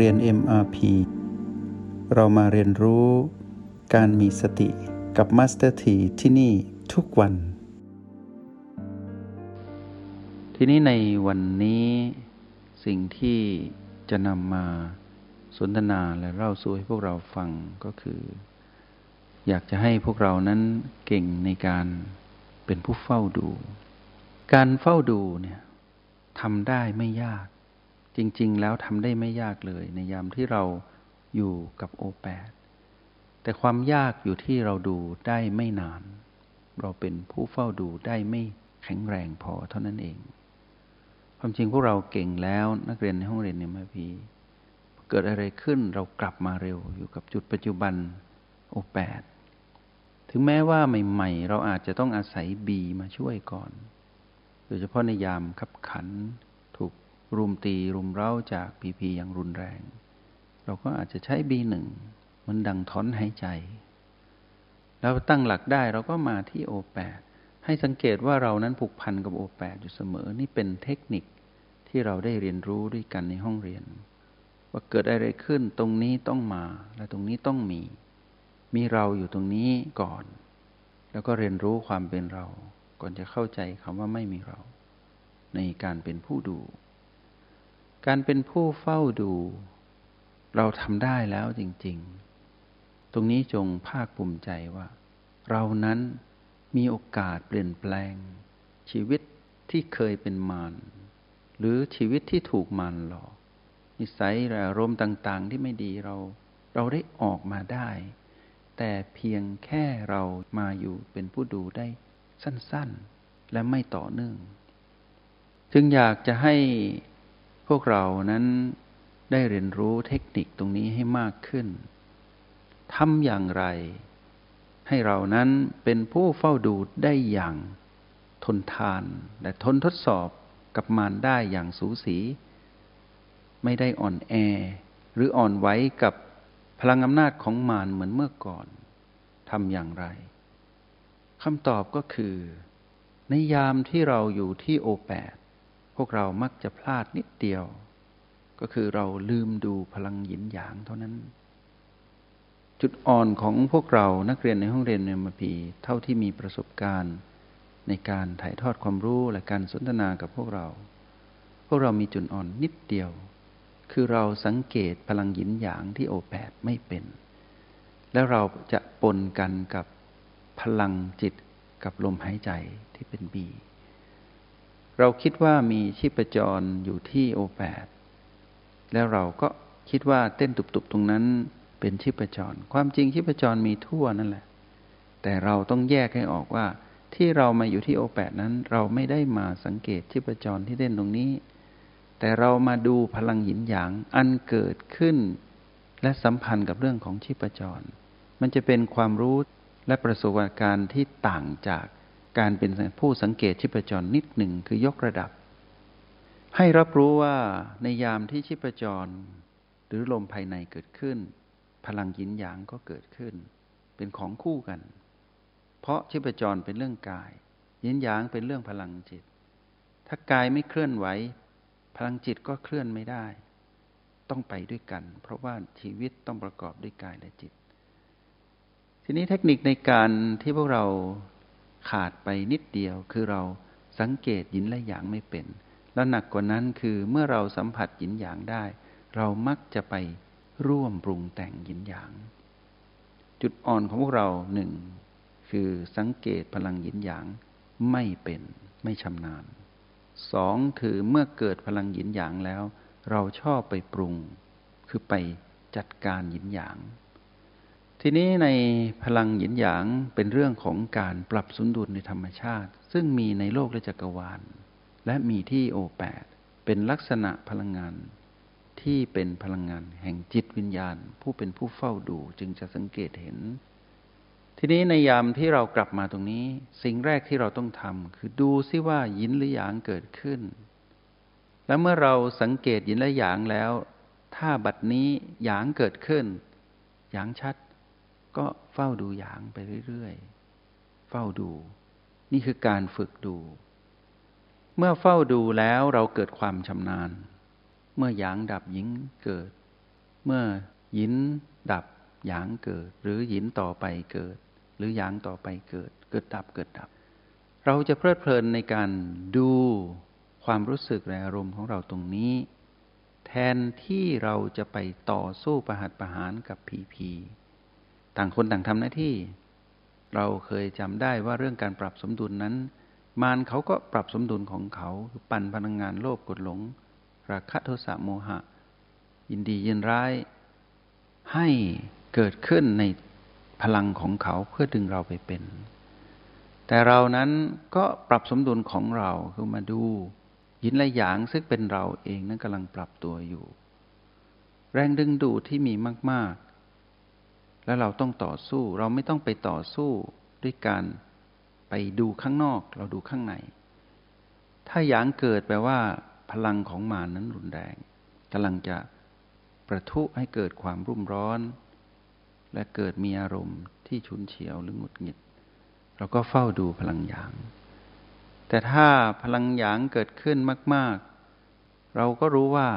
เรียน MRP เรามาเรียนรู้การมีสติกับ Master T ที่ที่นี่ทุกวัน ทีนี้ในวันนี้สิ่งที่จะนำมาสนทนาและเล่าสู่ให้พวกเราฟังก็คือ อยากจะให้พวกเรานั้นเก่งในการเป็นผู้เฝ้าดู การเฝ้าดูเนี่ยทำได้ไม่ยาก จริง ๆ แล้วทำได้ไม่ยากเลย ในยามที่เราอยู่กับโอแปดแต่ความยากอยู่ที่เราดูได้ไม่นาน เราเป็นผู้เฝ้าดูได้ไม่แข็งแรงพอเท่านั้นเอง ความจริงพวกเราเก่งแล้วนักเรียนในห้องเรียนเนี่ยมาพีเกิดอะไรขึ้นเรากลับมาเร็วอยู่กับจุดปัจจุบันโอแปดถึงแม้ว่าใหม่ ๆ เราอาจจะต้องอาศัยบีมาช่วยก่อน โดยเฉพาะในยามขับขัน รุมตีรุมเร้าจากพีพีอย่างรุนแรง เราก็อาจจะใช้บีหนึ่งมันดังถอนหายใจแล้วตั้งหลักได้เราก็มาที่โอแปดให้สังเกตว่าเรานั้นผูกพันกับโอแปดอยู่เสมอนี่เป็นเทคนิคที่เราได้เรียนรู้ด้วยกันในห้องเรียน ว่าเกิดอะไรขึ้นตรงนี้ต้องมาและตรงนี้ต้องมี มีเราอยู่ตรงนี้ก่อน แล้วก็เรียนรู้ความเป็นเรา ก่อนจะเข้าใจคำว่าไม่มีเรา ในการเป็นผู้ดู การเป็นผู้เฝ้าดู เราทำได้แล้วจริง ๆ ตรงนี้จงภาคภูมิใจว่า เรานั้นมีโอกาสเปลี่ยนแปลง ชีวิตที่เคยเป็นมารหรือชีวิตที่ถูกมารหลอกนิสัยอารมณ์ต่าง ๆ ที่ไม่ดีเรา เราได้ออกมาได้ แต่เพียงแค่เรามาอยู่เป็นผู้ดูได้สั้น ๆ และไม่ต่อเนื่อง จึงอยากจะให้ พวกเรานั้นได้เรียนรู้เทคนิคตรงนี้ให้มากขึ้นทำอย่างไร ให้เรานั้นเป็นผู้เฝ้าดูได้อย่างทนทาน และทนทดสอบกับมารได้อย่างสูสี ไม่ได้อ่อนแอ หรืออ่อนไหวกับพลังอำนาจของมารเหมือนเมื่อก่อนทำอย่างไรคำตอบก็คือ ในยามที่เราอยู่ที่โอแปด พวกเรามักจะพลาดนิดเดียว ก็คือเราลืมดูพลังหยินหยางเท่านั้น จุดอ่อนของพวกเรานักเรียนในห้องเรียนเนมพีเท่าที่มีประสบการณ์ ในการถ่ายทอดความรู้และการสนทนากับพวกเรา พวกเรามีจุดอ่อนนิดเดียว คือเราสังเกตพลังหยินหยางที่โอแปดไม่เป็น แล้วเราจะปนกันกับพลังจิตกับลมหายใจที่เป็นบี เราคิดว่ามีชีพจรอยู่ที่โอแปดแล้วเราก็คิดว่าเต้นตุบๆตรงนั้นเป็นชีพจร ความจริงชีพจรมีทั่วนั่นแหละ แต่เราต้องแยกให้ออกว่าที่เรามาอยู่ที่โอแปดนั้น เราไม่ได้มาสังเกตชีพจรที่เต้นตรงนี้ แต่เรามาดูพลังหยินหยางอันเกิดขึ้น และสัมพันธ์กับเรื่องของชีพจร มันจะเป็นความรู้และประสบการณ์ที่ต่างจาก การเป็นผู้สังเกตชีพจรนิดหนึ่งคือยกระดับ ให้รับรู้ว่าในยามที่ชีพจร หรือลมภายในเกิดขึ้น พลังยินหยางก็เกิดขึ้น เป็นของคู่กัน เพราะชีพจรเป็นเรื่องกาย ยินหยางเป็นเรื่องพลังจิต ถ้ากายไม่เคลื่อนไหว พลังจิตก็เคลื่อนไม่ได้ ต้องไปด้วยกัน เพราะว่าชีวิตต้องประกอบด้วยกายและจิตทีนี้เทคนิคในการที่พวกเรา ขาดไปนิดเดียว คือเราสังเกตหยินและหยางไม่เป็น แล้วหนักกว่านั้นคือเมื่อเราสัมผัสหยินหยางได้ เรามักจะไปร่วมปรุงแต่งหยินหยาง จุดอ่อนของพวกเราหนึ่งคือสังเกตพลังหยินหยางไม่เป็นไม่ชำนาญสองคือเมื่อเกิดพลังหยินหยางแล้ว เราชอบไปปรุง คือไปจัดการหยินหยาง ทีนี้ในพลังหยินหยางเป็นเรื่องของการปรับสมดุลในธรรมชาติ ซึ่งมีในโลกและจักรวาล และมีที่โอแปดเป็นลักษณะพลังงานที่เป็นพลังงานแห่งจิตวิญญาณ ผู้เป็นผู้เฝ้าดูจึงจะสังเกตเห็น ทีนี้ในยามที่เรากลับมาตรงนี้ สิ่งแรกที่เราต้องทำคือดูซิว่ายินหรือหยางเกิดขึ้น แล้วเมื่อเราสังเกตยินและหยางแล้ว ถ้าบัดนี้หยางเกิดขึ้น หยางชัด ก็เฝ้าดูหยางไปเรื่อยๆ เฝ้าดู นี่คือการฝึกดู เมื่อเฝ้าดูแล้วเราเกิดความชำนาญ เมื่อหยางดับหญิงเกิด เมื่อหยินดับหยางเกิด หรือหยินต่อไปเกิด หรือหยางต่อไปเกิด เกิดดับเกิดดับ เราจะเพลิดเพลินในการดูความรู้สึกและอารมณ์ของเราตรงนี้ แทนที่เราจะไปต่อสู้ประหัตประหารกับผีผี ต่างคนต่างทำหน้าที่ เราเคยจำได้ว่าเรื่องการปรับสมดุลนั้น มารเขาก็ปรับสมดุลของเขาคือปั่นพลังงานโลภกดหลง ราคะโทสะโมหะ ยินดียินร้าย ให้เกิดขึ้นในพลังของเขาเพื่อดึงเราไปเป็น แต่เรานั้นก็ปรับสมดุลของเราคือมาดูยินและหยางซึ่งเป็นเราเองนั้นกำลังปรับตัวอยู่ แรงดึงดูดที่มีมาก ๆ แล้วเราต้องต่อสู้ เราไม่ต้องไปต่อสู้ด้วยการไปดูข้างนอก เราดูข้างใน ถ้าหยางเกิดแปลว่า พลังของมารนนั้นรุนแรงกำลังจะประทุให้เกิดความรุ่มร้อน และเกิดมีอารมณ์ที่ชุนเฉียวหรือหงุดหงิด เราก็เฝ้าดูพลังหยาง แต่ถ้าพลังหยางเกิดขึ้นมาก ๆ เราก็รู้ว่า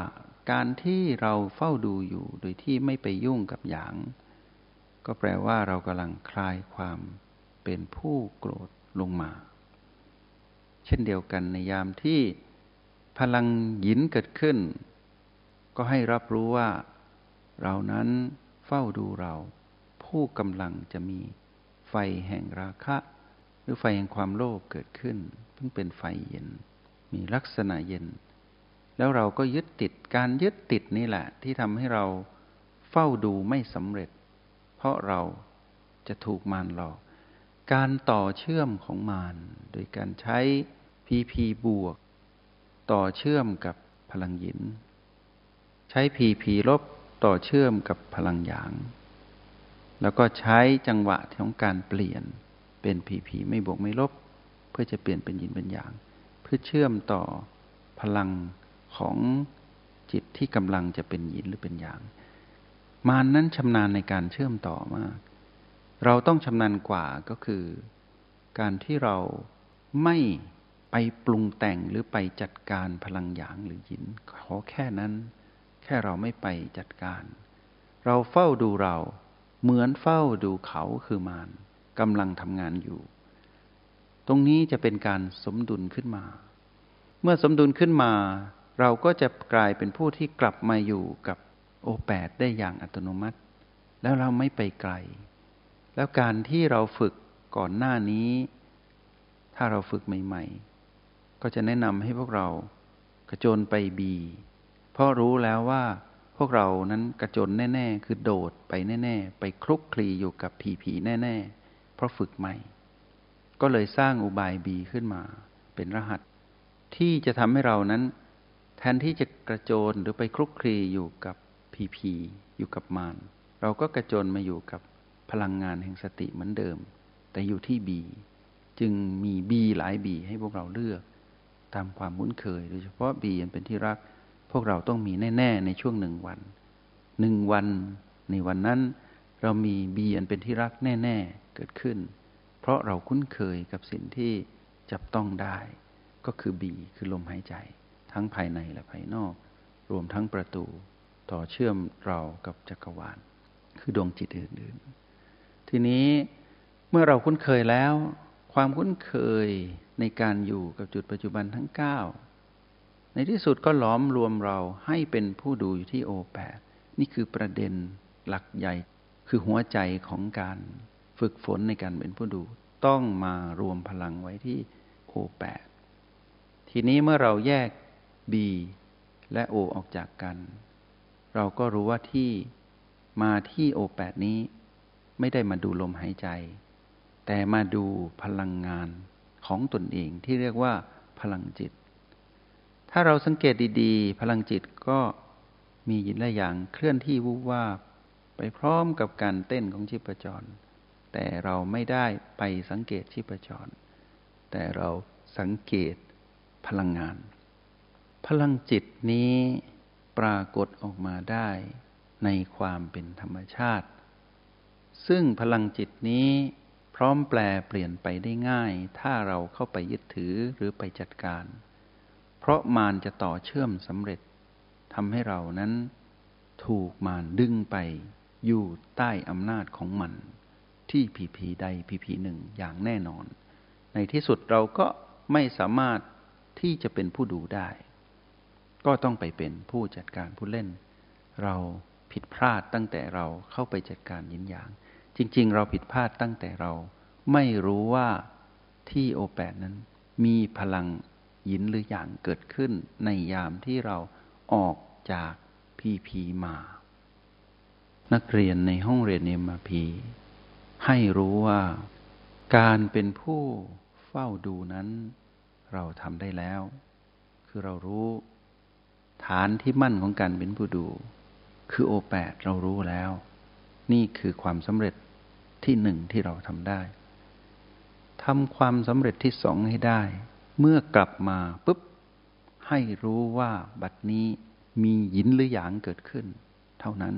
การที่เราเฝ้าดูอยู่โดยที่ไม่ไปยุ่งกับหยาง ก็แปลว่าเรากำลังคลายความเป็นผู้โกรธลงมา เช่นเดียวกันในยามที่พลังหยินเกิดขึ้น ก็ให้รับรู้ว่า เรานั้นเฝ้าดูเรา ผู้กำลังจะมีไฟแห่งราคะ หรือไฟแห่งความโลภเกิดขึ้นเพิ่งเป็นไฟเย็น มีลักษณะเย็น แล้วเราก็ยึดติดการยึดติดนี่แหละ ที่ทำให้เราเฝ้าดูไม่สำเร็จ ราะเราจะถูกมารหลอก การต่อเชื่อมของมารโดยการใช้พีพีบวก ต่อเชื่อมกับพลังหยิน ใช้พีพีลบต่อเชื่อมกับพลังหยาง แล้วก็ใช้จังหวะของการเปลี่ยนเป็นพีพีไม่บวกไม่ลบ เพื่อจะเปลี่ยนเป็นหยินเป็นหยาง เพื่อเชื่อมต่อพลังของจิตที่กำลังจะเป็นหยินหรือเป็นหยาง มานนั้นชำนาญในการเชื่อมต่อมาก เราต้องชำนาญกว่าก็คือ การที่เราไม่ไปปรุงแต่งหรือไปจัดการพลังหยางหรือหยิน ขอแค่นั้น แค่เราไม่ไปจัดการ เราเฝ้าดูเรา เหมือนเฝ้าดูเขาคือมารกำลังทำงานอยู่ ตรงนี้จะเป็นการสมดุลขึ้นมา เมื่อสมดุลขึ้นมา เราก็จะกลายเป็นผู้ที่กลับมาอยู่กับ โอแปดได้อย่างอัตโนมัติ แล้วเราไม่ไปไกล แล้วการที่เราฝึกก่อนหน้านี้ ถ้าเราฝึกใหม่ ๆ ก็จะแนะนำให้พวกเรากระโจนไปบีเพราะรู้แล้วว่าพวกเรานั้นกระโจนแน่ ๆ คือโดดไปแน่ ๆ ไปคลุกคลีอยู่กับผีผีแน่ ๆ เพราะฝึกใหม่ ก็เลยสร้างอุบายบีขึ้นมา เป็นรหัส ที่จะทำให้เรานั้น แทนที่จะกระโจนหรือไปคลุกคลีอยู่กับ ผีผีอยู่กับมารเราก็กระโจนมาอยู่กับพลังงานแห่งสติเหมือนเดิม แต่อยู่ที่บีจึงมีบีหลายบีให้พวกเราเลือก ตามความคุ้นเคย โดยเฉพาะบีอันเป็นที่รัก พวกเราต้องมีแน่ ๆ ในช่วงหนึ่งวันหนึ่งวัน ในวันนั้น เรามีบีอันเป็นที่รักแน่ ๆ เกิดขึ้น เพราะเราคุ้นเคยกับสิ่งที่จับต้องได้ ก็คือบีคือลมหายใจ ทั้งภายในและภายนอก รวมทั้งประตู ต่อเชื่อมเรากับจักรวาล คือดวงจิตอื่น ๆ ทีนี้เมื่อเราคุ้นเคยแล้ว ความคุ้นเคยในการอยู่กับจุดปัจจุบันทั้ง 9 ในที่สุดก็ล้อมรวมเราให้เป็นผู้ดูอยู่ที่โอแปดนี่คือประเด็นหลักใหญ่ คือหัวใจของการฝึกฝนในการเป็นผู้ดูต้องมารวมพลังไว้ที่โอแปดทีนี้เมื่อเราแยก B และ O ออกจากกัน เราก็รู้ว่าที่มาที่โอแปดนี้ไม่ได้มาดูลมหายใจ แต่มาดูพลังงานของตนเองที่เรียกว่าพลังจิต ถ้าเราสังเกตดีๆ พลังจิตก็มียินและอย่างเคลื่อนที่วูบวาบไปพร้อมกับการเต้นของชีพจร แต่เราไม่ได้ไปสังเกตชีพจร แต่เราสังเกตพลังงาน พลังจิตนี้ ปรากฏออกมาได้ในความเป็นธรรมชาติ ซึ่งพลังจิตนี้พร้อมแปลเปลี่ยนไปได้ง่าย ถ้าเราเข้าไปยึดถือหรือไปจัดการ เพราะมารจะต่อเชื่อมสำเร็จทำให้เรานั้น ถูกมารดึงไปอยู่ใต้อำนาจของมัน ที่ผีผีใดผีผีหนึ่งอย่างแน่นอน ในที่สุดเราก็ไม่สามารถที่จะเป็นผู้ดูได้ ก็ต้องไปเป็นผู้จัดการผู้เล่น เราผิดพลาดตั้งแต่เราเข้าไปจัดการยินหยาง จริง ๆ เราผิดพลาดตั้งแต่เราไม่รู้ว่าที่โอแปดนั้น มีพลังยินหรืออย่างเกิดขึ้นในยามที่เราออกจากพีพีมา นักเรียนในห้องเรียนเนมพีให้รู้ว่าการเป็นผู้เฝ้าดูนั้น เราทำได้แล้ว คือเรารู้ ฐานที่มั่นของการเป็นผู้ดู คือโอแปดเรารู้แล้ว นี่คือความสำเร็จที่หนึ่งที่เราทำได้ทำความสำเร็จที่สองให้ได้ เมื่อกลับมาปุ๊บให้รู้ว่าบัดนี้มียินหรือหยางเกิดขึ้น เท่านั้น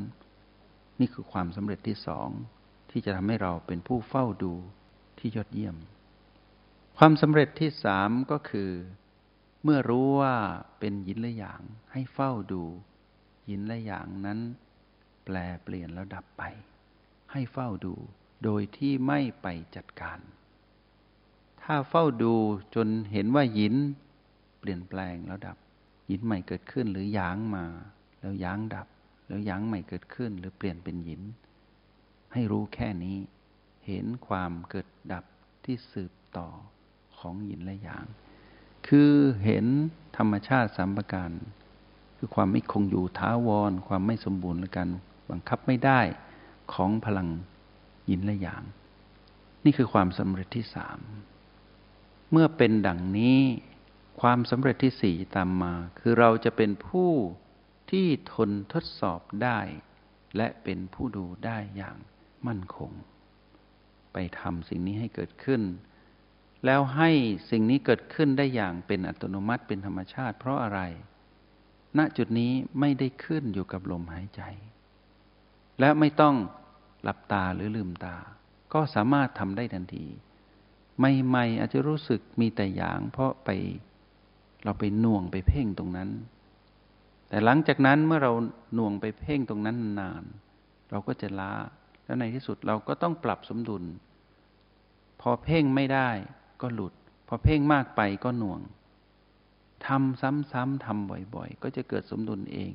นี่คือความสำเร็จที่สองที่จะทำให้เราเป็นผู้เฝ้าดูที่ยอดเยี่ยม ความสำเร็จที่สามก็คือ เมื่อรู้ว่าเป็นยินและหยาง ให้เฝ้าดู ยินและหยางนั้น แปลเปลี่ยนแล้วดับไป ให้เฝ้าดู โดยที่ไม่ไปจัดการ ถ้าเฝ้าดูจนเห็นว่ายิน เปลี่ยนแปลงแล้วดับ ยินใหม่เกิดขึ้นหรือหยางมา แล้วหยางดับ แล้วหยางใหม่เกิดขึ้น หรือเปลี่ยนเป็นยิน ให้รู้แค่นี้ เห็นความเกิดดับที่สืบต่อของหยินและหยาง คือเห็นธรรมชาติสามประการ คือความไม่คงอยู่ท้าวร ความไม่สมบูรณ์และการบังคับไม่ได้ของพลังยินและหยาง นี่คือความสำเร็จที่สามเมื่อเป็นดังนี้ความสำเร็จที่สี่ตามมา คือเราจะเป็นผู้ที่ทนทดสอบได้ และเป็นผู้ดูได้อย่างมั่นคง ไปทำสิ่งนี้ให้เกิดขึ้น แล้วให้สิ่งนี้เกิดขึ้นได้อย่างเป็นอัตโนมัติเป็นธรรมชาติ เพราะอะไร ณจุดนี้ไม่ได้ขึ้นอยู่กับลมหายใจ และไม่ต้องหลับตาหรือลืมตา ก็สามารถทำได้ทันทีไม่ไม่อาจจะรู้สึกมีแต่อย่าง เพราะไปเราไปน่วงไปเพ่งตรงนั้น แต่หลังจากนั้นเมื่อเราหน่วงไปเพ่งตรงนั้นนาน เราก็จะล้า แล้วในที่สุดเราก็ต้องปรับสมดุล พอเพ่งไม่ได้ ก็หลุด พอเพ่งมากไปก็หน่วงทำซ้ำๆทำบ่อยๆ ก็จะเกิดสมดุลเอง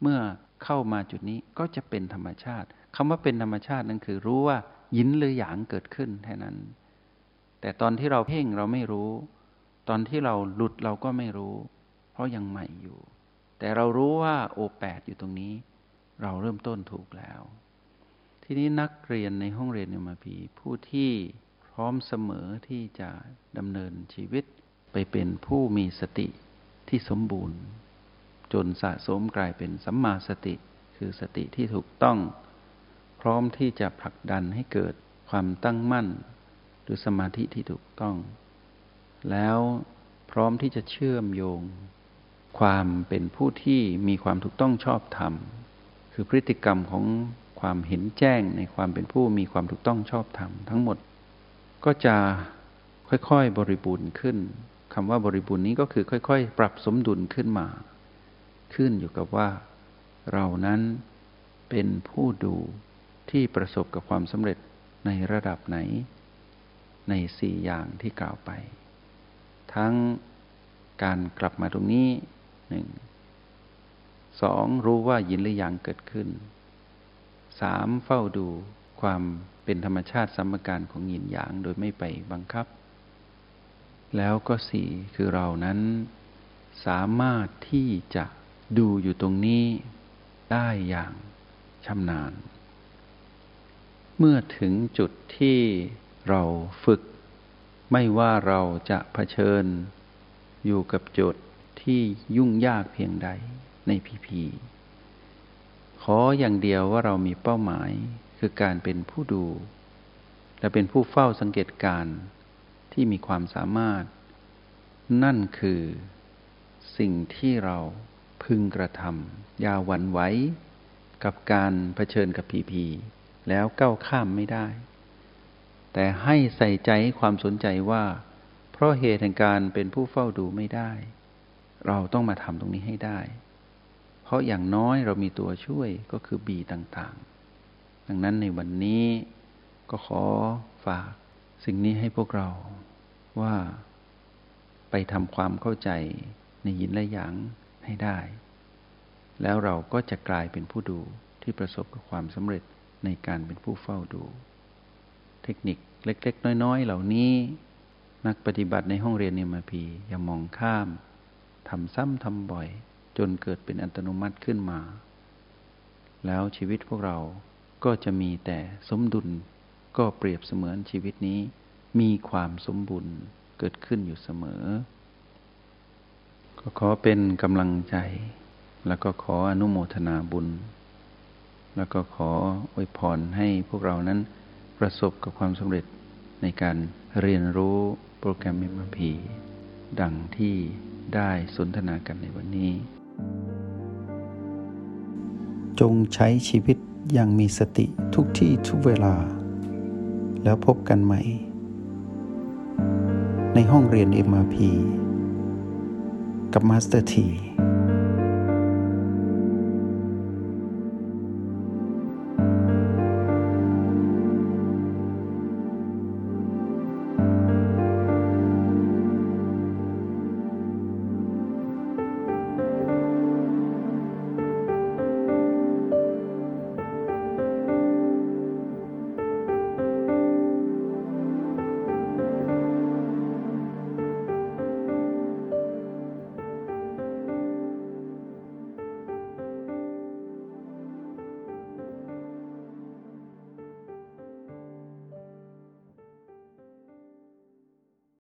เมื่อเข้ามาจุดนี้ก็จะเป็นธรรมชาติคำว่าเป็นธรรมชาตินั่นคือรู้ว่ายินหรือหยางเกิดขึ้นแค่นั้น แต่ตอนที่เราเพ่งเราไม่รู้ ตอนที่เราหลุดเราก็ไม่รู้ เพราะยังใหม่อยู่ แต่เรารู้ว่าโอแปดอยู่ตรงนี้ เราเริ่มต้นถูกแล้ว ทีนี้นักเรียนในห้องเรียนเอ็มาพีผู้ที่ พร้อมเสมอที่จะดำเนินชีวิตไปเป็นผู้มีสติที่สมบูรณ์ จนสะสมกลายเป็นสัมมาสติ คือสติที่ถูกต้อง พร้อมที่จะผลักดันให้เกิดความตั้งมั่น หรือสมาธิที่ถูกต้อง แล้วพร้อมที่จะเชื่อมโยง ความเป็นผู้ที่มีความถูกต้องชอบธรรม คือพฤติกรรมของความเห็นแจ้งในความเป็นผู้มีความถูกต้องชอบธรรมทั้งหมด ก็จะค่อยๆบริบูรณ์ขึ้นคำว่าบริบูรณ์นี้ก็คือค่อย ๆ ปรับสมดุลขึ้นมา ขึ้นอยู่กับว่า เรานั้นเป็นผู้ดูที่ประสบกับความสำเร็จในระดับไหน ในสี่อย่างที่กล่าวไป ทั้งการกลับมาตรงนี้หนึ่งสองรู้ว่ายินหรือยังเกิดขึ้นสามเฝ้าดูความ เป็นธรรมชาติสัมการของหยินหยางโดยไม่ไปบังคับ แล้วก็สี่คือเรานั้นสามารถที่จะดูอยู่ตรงนี้ได้อย่างชำนาญ เมื่อถึงจุดที่เราฝึก ไม่ว่าเราจะะเผชิญ อยู่กับจุดที่ยุ่งยากเพียงใดในพีพีขออย่างเดียวว่าเรามีเป้าหมายคือการเป็นผู้ดู และเป็นผู้เฝ้าสังเกตการที่มีความสามารถ นั่นคือสิ่งที่เราพึงกระทำอย่าหวั่นไหวกับการเผชิญกับผีผีแล้วก้าวข้ามไม่ได้ แต่ให้ใส่ใจความสนใจว่า เพราะเหตุแห่งการเป็นผู้เฝ้าดูไม่ได้ เราต้องมาทำตรงนี้ให้ได้ เพราะอย่างน้อยเรามีตัวช่วยก็คือบีต่างๆ ดังนั้นในวันนี้ก็ขอฝากสิ่งนี้ให้พวกเราว่าไปทำความเข้าใจในยินและหยางให้ได้ แล้วเราก็จะกลายเป็นผู้ดูที่ประสบกับความสำเร็จในการเป็นผู้เฝ้าดู เทคนิคเล็ก ๆ น้อย ๆ เหล่านี้ นักปฏิบัติในห้องเรียนเนมาพีอย่ามองข้ามทำซ้ำทำบ่อย จนเกิดเป็นอัตโนมัติขึ้นมา แล้วชีวิตพวกเรา ก็จะมีแต่สมดุลก็เปรียบเสมือนชีวิตนี้ มีความสมบูรณ์เกิดขึ้นอยู่เสมอ ก็ขอเป็นกำลังใจ แล้วก็ขออนุโมทนาบุญ แล้วก็ขออวยพรให้พวกเรานั้นประสบกับความสำเร็จในการเรียนรู้โปรแกรม MRP ดังที่ได้สนทนากันในวันนี้ จงใช้ชีวิต อย่างมีสติทุกที่ทุกเวลา แล้วพบกันใหม่ ในห้องเรียน MRP กับมาสเตอร์ที